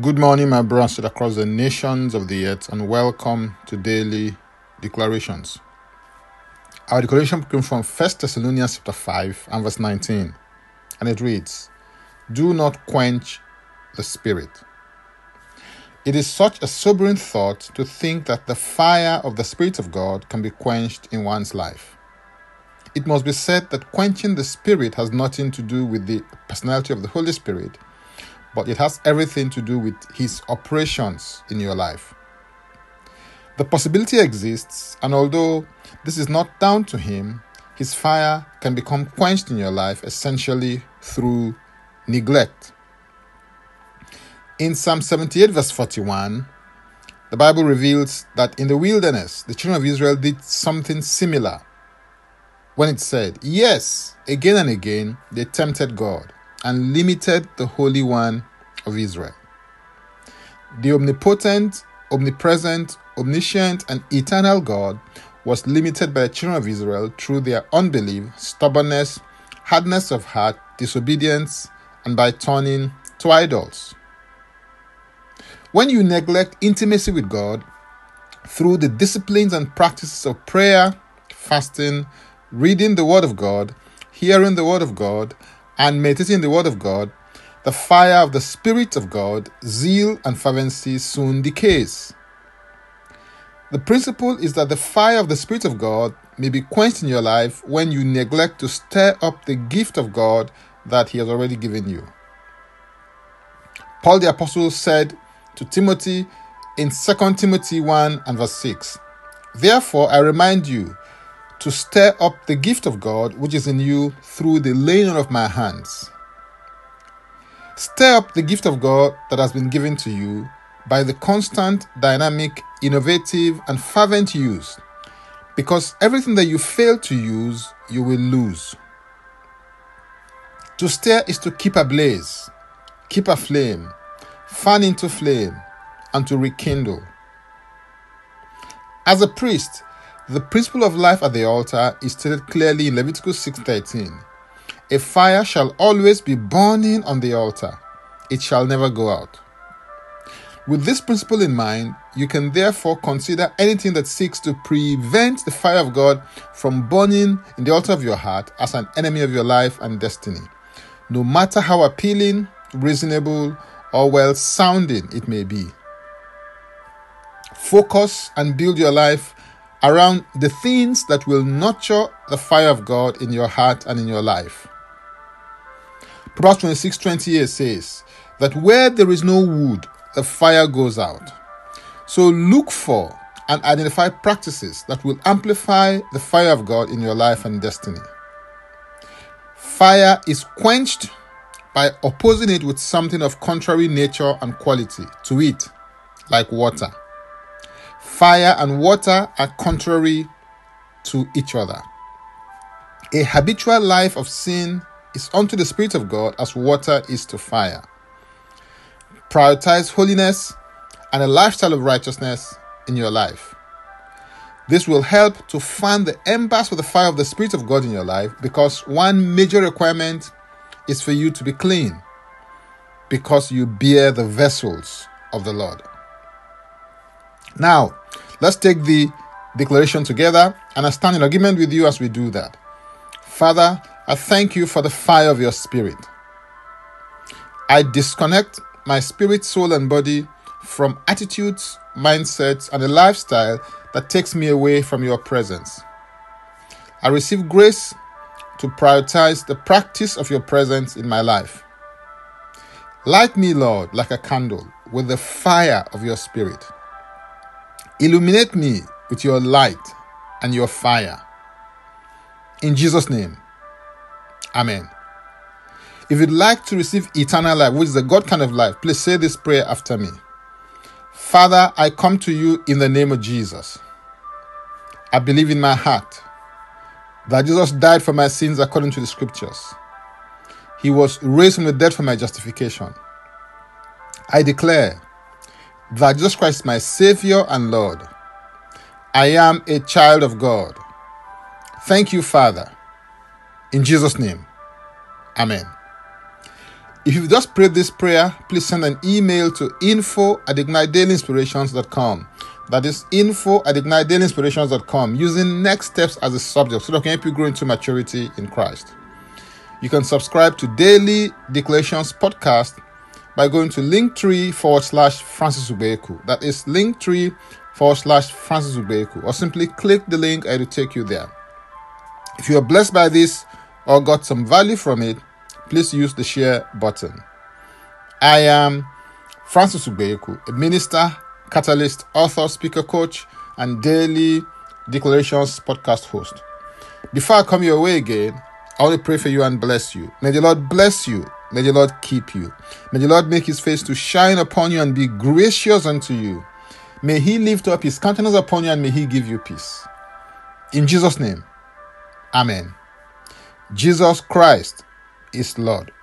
Good morning, my brothers across the nations of the earth, and welcome to daily declarations. Our declaration came from 1 Thessalonians chapter 5 and verse 19, and it reads, Do not quench the spirit. It is such a sobering thought to think that the fire of the Spirit of God can be quenched in one's life. It must be said that quenching the Spirit has nothing to do with the personality of the Holy Spirit but it has everything to do with His operations in your life. The possibility exists, and although this is not down to Him, His fire can become quenched in your life essentially through neglect. In Psalm 78, verse 41, the Bible reveals that in the wilderness, the children of Israel did something similar when it said, Yes, again and again they tempted God and limited the Holy One of Israel. The omnipotent, omnipresent, omniscient, and eternal God was limited by the children of Israel through their unbelief, stubbornness, hardness of heart, disobedience, and by turning to idols. When you neglect intimacy with God through the disciplines and practices of prayer, fasting, reading the Word of God, hearing the Word of God, and meditating the Word of God, the fire of the Spirit of God, zeal and fervency soon decays. The principle is that the fire of the Spirit of God may be quenched in your life when you neglect to stir up the gift of God that He has already given you. Paul the Apostle said to Timothy in 2 Timothy 1 and verse 6 Therefore, I remind you to stir up the gift of God which is in you through the laying on of my hands. Stir up the gift of God that has been given to you by the constant, dynamic, innovative, and fervent use, because everything that you fail to use, you will lose. To stir is to keep ablaze, keep aflame, fan into flame, and to rekindle. As a priest, the principle of life at the altar is stated clearly in Leviticus 6:13. A fire shall always be burning on the altar, it shall never go out. With this principle in mind, you can therefore consider anything that seeks to prevent the fire of God from burning in the altar of your heart as an enemy of your life and destiny, no matter how appealing, reasonable, or well sounding it may be. Focus and build your life around the things that will nurture the fire of God in your heart and in your life. Proverbs 26 28 says that where there is no wood, the fire goes out. So look for and identify practices that will amplify the fire of God in your life and destiny. Fire is quenched by opposing it with something of contrary nature and quality to it, like water. Fire and water are contrary to each other. A habitual life of sin is unto the Spirit of God as water is to fire. Prioritize holiness and a lifestyle of righteousness in your life. This will help to fan the embers of the fire of the Spirit of God in your life because one major requirement is for you to be clean because you bear the vessels of the Lord. Now, let's take the declaration together and I stand in agreement with you as we do that. Father, I thank you for the fire of your spirit. I disconnect my spirit, soul, and body from attitudes, mindsets, and a lifestyle that takes me away from your presence. I receive grace to prioritize the practice of your presence in my life. Light me, Lord, like a candle with the fire of your spirit. Illuminate me with your light and your fire. In Jesus' name. Amen. If you'd like to receive eternal life, which is the God kind of life, please say this prayer after me. Father, I come to you in the name of Jesus. I believe in my heart that Jesus died for my sins according to the scriptures. He was raised from the dead for my justification. I declare that Jesus Christ is my Savior and Lord. I am a child of God. Thank you, Father. In Jesus' name, Amen. If you've just prayed this prayer, please send an email to info at ignitedailyinspirations.com. That is info at ignitedailyinspirations.com using next steps as a subject so that I can help you grow into maturity in Christ. You can subscribe to Daily Declarations Podcast by going to linktree forward slash Francis Ubeku. That is linktree forward slash Francis Ubeku. Or simply click the link and it will take you there. If you are blessed by this or got some value from it, please use the share button. I am Francis Ubeku, a minister, catalyst, author, speaker, coach, and daily declarations podcast host. Before I come your way again, I want to pray for you and bless you. May the Lord bless you. May the Lord keep you. May the Lord make his face to shine upon you and be gracious unto you. May he lift up his countenance upon you and may he give you peace. In Jesus' name, Amen. Jesus Christ is Lord.